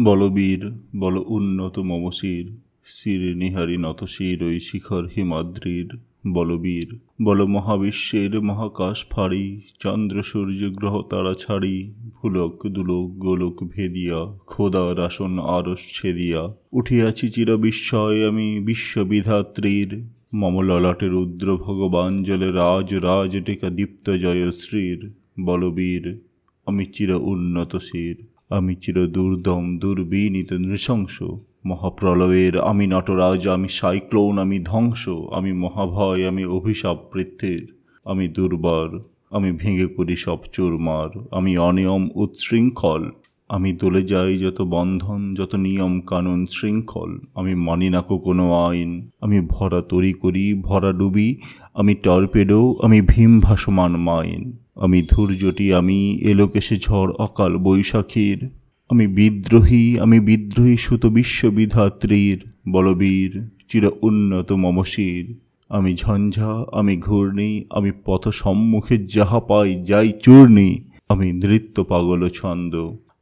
বলবীর বল উন্নত মমশির, শির নিহারি নতশির ওই শিখর হিমাদ্রির। বলবীর বল মহাবিশ্বের মহাকাশ ফাড়ি, চন্দ্র সূর্য গ্রহ তারা ছাড়ি, ভুলক দুলক গোলক ভেদিয়া, খোদার আসন আরস ছেদিয়া। উঠিয়াছি চির বিস্ময় আমি বিশ্ববিধাত্রীর। মম ললাটে রুদ্র ভগবান জলে রাজ রাজ টেকা দীপ্ত জয় শ্রীর বলবীর আমি চির উন্নত শির। আমি চির দুর্দম, দুর্বিনীত, নৃশংস। মহাপ্রলয়ের আমি নটরাজ, আমি সাইক্লোন, আমি ধ্বংস। আমি মহাভয়, আমি অভিশাপ পৃথ্বীর আমি দুর্বার, আমি ভেঙে করি সব চুরমার। আমি অনিয়ম উচ্ছৃঙ্খল। আমি দলে যাই যত বন্ধন, যত নিয়ম কানুন শৃঙ্খল। আমি মানি না কোনো আইন। আমি ভরা তরি করি, ভরা ডুবি। আমি টর্পেডো, আমি ভীম ভাসমান মাইন। আমি ধৈর্যটি, আমি এলোকেশে ঝড়, অকাল বৈশাখীর। আমি বিদ্রোহী আমি বিদ্রোহী সুত বিশ্ববিধাত্রীর, বলবীর, চির উন্নত মমশির। আমি ঝঞ্ঝা, আমি ঘূর্ণি, আমি পথ সম্মুখে যাহা পাই, যাই চূর্ণি, আমি নৃত্য পাগল ছন্দ।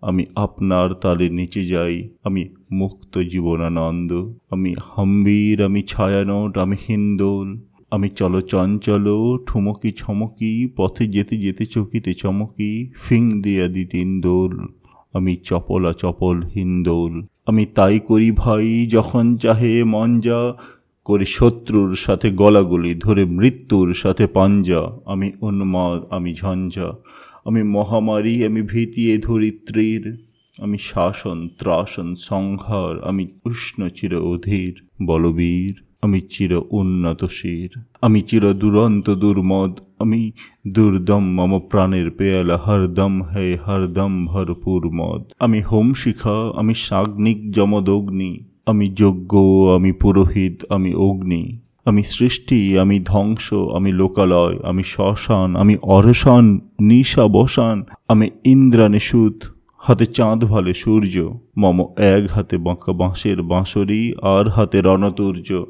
আমি আপনার তালে নিচে যাই, আমি মুক্ত জীবনানন্দ। আমি হাম্বির, আমি ছায়ানট, আমি হিন্দোল। আমি চলো চঞ্চল, ঠুমকি ছমকি, পথে যেতে যেতে চকিতে চমকি, ফিং দিয়া দিতিন দোল। আমি চপলা চপল হিন্দোল। আমি তাই করি ভাই, যখন চাহে মন যা করে শত্রুর সাথে গলাগলি, ধরে মৃত্যুর সাথে পাঞ্জা। আমি উন্মাদ, আমি ঝঞ্ঝা। আমি মহামারী, আমি ভীতিয়ে ধরিত্রীর। আমি শাসন, ত্রাসন, সংহার। আমি উষ্ণ, চির অধীর। বলবীর আমি চির উন্নত শির, আমি চির দুরন্ত দুর্মদ, আমি দুর্দম মম প্রাণের পেয়ালা, হরদম হে হরদম ভরপুর মদ। আমি হোম শিখা আমি সাগ্নিক যমদগ্নি, আমি যজ্ঞ আমি পুরোহিত, আমি অগ্নি। আমি সৃষ্টি, আমি ধ্বংস, আমি লোকালয়, আমি শ্মশান, আমি অরসান নিশা বসান আমি ইন্দ্রাণী সুত হাতে চাঁদ ভালে সূর্য, মম এক হাতে বাঁকা বাঁশের বাঁশরি, আর হাতে রণতূর্য।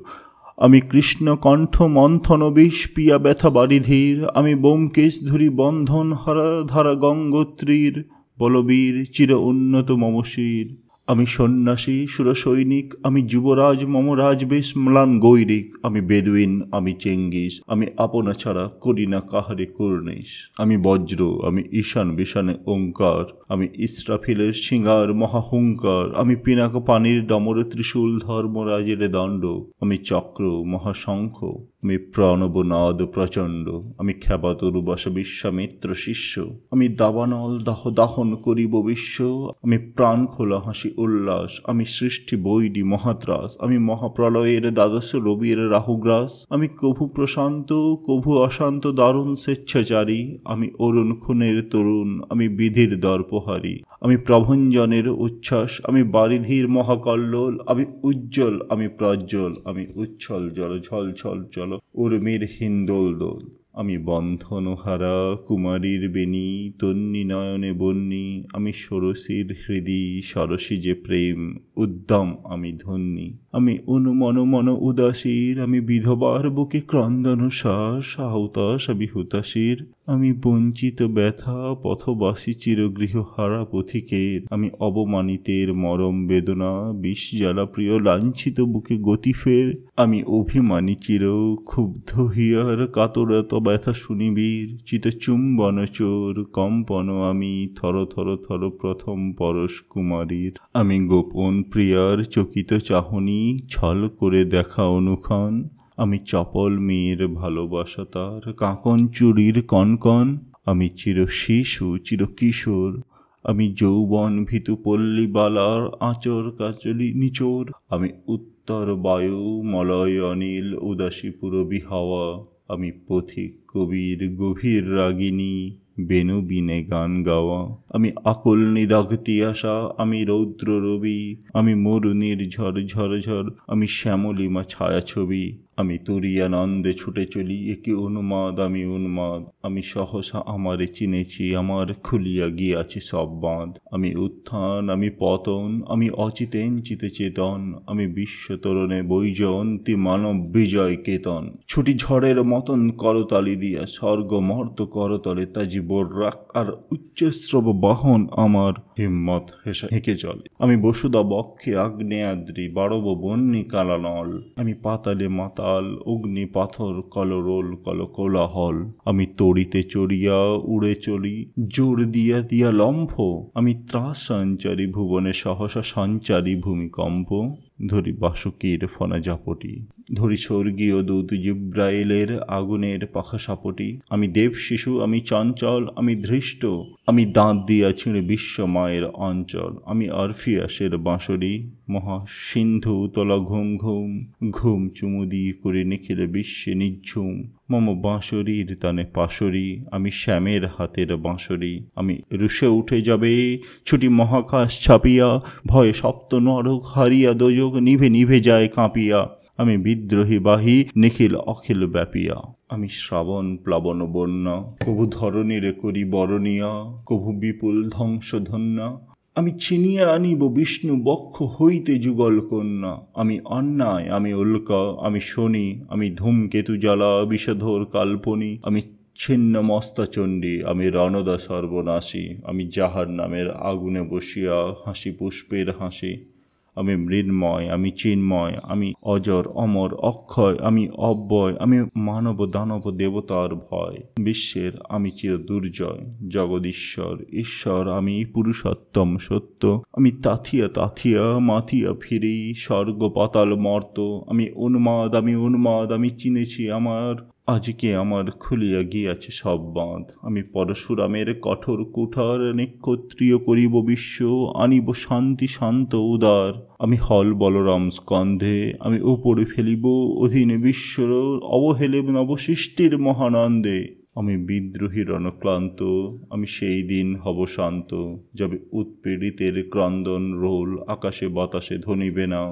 আমি কৃষ্ণ কণ্ঠ মন্থন বিষ পিয়া ব্যথা বারিধীর, আমি বোমকেশ ধুরি বন্ধন হারা ধারা গঙ্গোত্রীর, বলবীর চির উন্নত মমশির। আমি সন্ন্যাসী, সুরসৈনিক, আমি যুবরাজ, মমরাজ বেশ ম্লান গৈরিক, আমি বেদুইন, আমি চেঙ্গিস, আমি আপনা ছাড়া করি না কাহারে কর্ণিস আমি বজ্র, আমি ঈশান বিশানে ওঙ্কার, আমি ইস্রাফিলের সিঙ্গার মহাহুঙ্কার, আমি পিনাক পানির ডমর ত্রিশূল ধর্মরাজের দণ্ড, আমি চক্র, মহাশঙ্খ, আমি প্রণব প্রণবনাদ প্রচণ্ড, আমি খ্যাপাতরুবাস বিশ্বামিত্র শিষ্য, আমি দাবানল দাহ দাহন করিব বিশ্ব, আমি প্রাণ খোলা হাসি উল্লাস, আমি সৃষ্টি বৈরি মহাত্রাস, আমি মহাপ্রলয়ের দ্বাদশ রবির রাহুগ্রাস, আমি কভু প্রশান্ত, কভু অশান্ত দারুণ স্বেচ্ছাচারী, আমি অরুণ খুনের তরুণ, আমি বিধির দর্পহারী, আমি প্রভঞ্জনের উচ্ছ্বাস, আমি বারিধির মহাকল্লোল, আমি উজ্জ্বল, আমি প্রজ্জ্বল, আমি উচ্ছল জল ঝল ছল চল উর্মির হিন্দোল দোল। আমি বন্ধনহারা কুমারীর বেণী, তন্নি নয়নে বন্যি আমি ষোড়শীর হৃদি সরসী যে প্রেম, উদ্যম আমি ধন্যি। আমি অনুমন মন উদাসীর, আমি বিধবার বুকে ক্রন্দন শ্বাস আহতাস আমি হুতাশীর। আমি বঞ্চিত ব্যথা, পথবাসী চিরগৃহ হারা পথিকের। আমি অবমানিতের মরম বেদনা, বিষ জ্বালা প্রিয় লাঞ্ছিত বুকে গতি ফের। আমি অভিমানী চির ক্ষুব্ধ হিয়ার কাতরত ব্যথা শুনিবীর চিত চুম্বন চোর, কম্পন আমি, থর থর থর প্রথম পরশ কুমারীর। আমি গোপন প্রিয়ার চকিত চাহনি, ছল করে দেখা অনুক্ষণ। আমি চপল মেয়ের ভালোবাসা তার, কাঁকন চুরির কনকন। আমি চির শিশু, চির কিশোর। আমি যৌবন ভীতু পল্লী বালার, আঁচর কাচলি নিচোর। আমি উত্তর বায়ু, মলয় অনিল উদাসী পুরবী হাওয়া আমি পথিক কবির গভীর রাগিনী। বেনু বিনে গান গাওয়া। আমি আকুল নিদাঘতি আসা আমি রৌদ্র রবি, আমি মরুনির ঝর ঝর ঝর, আমি শ্যামলিমা ছায়া ছবি। আমি তুরিয়ানন্দে ছুটে চলি, একে উন্মাদ আমি উন্মাদ। আমি সহসা আমারে চিনেছি, আমার খুলিয়া গিয়াছে সব বাঁধ। আমি উত্থান, আমি পতন, আমি অচিতেন চিতে চেতন। আমি বিশ্বতরণে বৈজয়ন্তী মানব বিজয় কেতন। ছুটি ঝড়ের মতন করতালি দিয়া, স্বর্গ মর্ত করতলে তাজি রাক আর উচ্চস্রব বাহন আমার হিম্মত হেসে হেঁকে চলে। আমি বসুদা বক্ষে আগ্নেয়াদ্রি বাড়ব বন্যি কালানল, আমি পাতালে মাতাল, অগ্নি পাথর, কলরোল কল কোলাহল আমি তড়িতে চড়িয়া উড়ে চলি, জোর দিয়া দিয়া লম্ফ, আমি ত্রাস সঞ্চারী ভুবনে সহসা সঞ্চারী ভূমিকম্প, ধরি বাসুকীর ফনা জাপটি। ধরি স্বর্গীয় দূত জিব্রাইলের আগুনের পাখা সাপটি আমি দেব শিশু, আমি চঞ্চল, আমি ধৃষ্ট, আমি দাঁত দিয়া ছিঁড়ে বিশ্ব মায়ের অঞ্চল। আমি আরফিয়াসের বাঁশরি, মহা সিন্ধু, তলা ঘুম ঘুম ঘুম চুমু দিয়ে করে নিখিল বিশ্বে নিঝুম। মম বাঁশরীর তানে পাশরি, আমি শ্যামের হাতের বাঁশরি। আমি রুষে উঠে যাবে, ছুটি মহাকাশ ছাপিয়া, ভয়ে সপ্ত নরক হারিয়া দোজক নিভে নিভে যায় কাঁপিয়া। আমি বিদ্রোহী বাহী, নিখিল অখিল ব্যাপিয়া। আমি শ্রাবণ প্লাবন বন্যা, কভু ধরণীর করি বরণিয়া, কভু বিপুল ধ্বংসধন্যা। আমি ছিনিয়ে আনিব বিষ্ণু বক্ষ হইতে যুগল কন্যা। আমি অন্যায়, আমি উল্কা, আমি শনি, আমি ধূমকেতু জ্বালা, বিষধর কাল্পনি। আমি ছিন্ন মস্তা চণ্ডী আমি রণদা সর্বনাশী। আমি যাহার নামের আগুনে বসিয়া হাসি পুষ্পের হাসি। আমি মৃন্ময়, আমি চিন্ময়, আমি অজর, অমর, অক্ষয়, আমি অব্যয়, আমি মানব দানব দেবতার ভয়। বিশ্বের আমি চির দুর্জয়, জগদীশ্বর, ঈশ্বর, আমি পুরুষোত্তম সত্য। আমি তাথিয়া তাথিয়া, মাথিয়া ফিরি স্বর্গ পাতাল মর্ত। আমি উন্মাদ আমি উন্মাদ, আমি চিনেছি আমার আজকে আমার খুলিয়া গিয়াছে সব বাঁধ। আমি পরশুরামের কঠোর কুঠার নিক্ষত্রিয় করিব বিশ্ব, আনিব শান্তি, শান্ত, উদার। আমি হল বলরাম স্কন্ধে, আমি উপরে ফেলিব অধীনে বিশ্বর অবহেলে নবসৃষ্টির মহানন্দে। আমি বিদ্রোহী রণক্লান্ত, আমি সেই দিন হব শান্ত, যাবে উৎপীড়িতের ক্রন্দন রোল আকাশে বাতাসে ধনিবে না,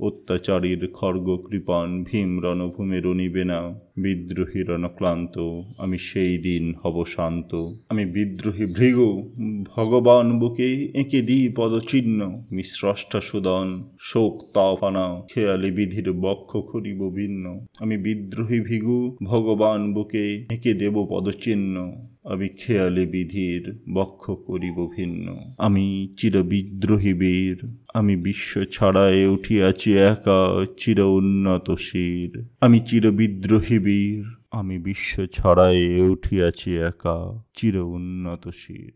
অত্যাচারীর খর্গ কৃপান ভীম রণভূমে রনিবে না। বিদ্রোহী রণক্লান্ত, আমি সেই দিন হব শান্ত। আমি বিদ্রোহী ভৃগু, ভগবান বুকে এঁকে দিই পদচিহ্ন। আমি স্রষ্টা সুদন, শোক তাপানা, খেয়ালি বিধির বক্ষ করিব ভিন্ন। আমি বিদ্রোহী ভিগু, ভগবান বুকে এঁকে দেব পদচিহ্ন। আমি খেয়ালে বিধির বক্ষ করিব ভিন্ন। আমি চির বিদ্রোহী বীর। আমি বিশ্ব ছাড়ায় উঠিয়াছি একা, চির উন্নত শির আমি চির বিদ্রোহী বীর আমি বিশ্ব ছড়াইয়ে উঠিয়াছি একা চির উন্নত শির।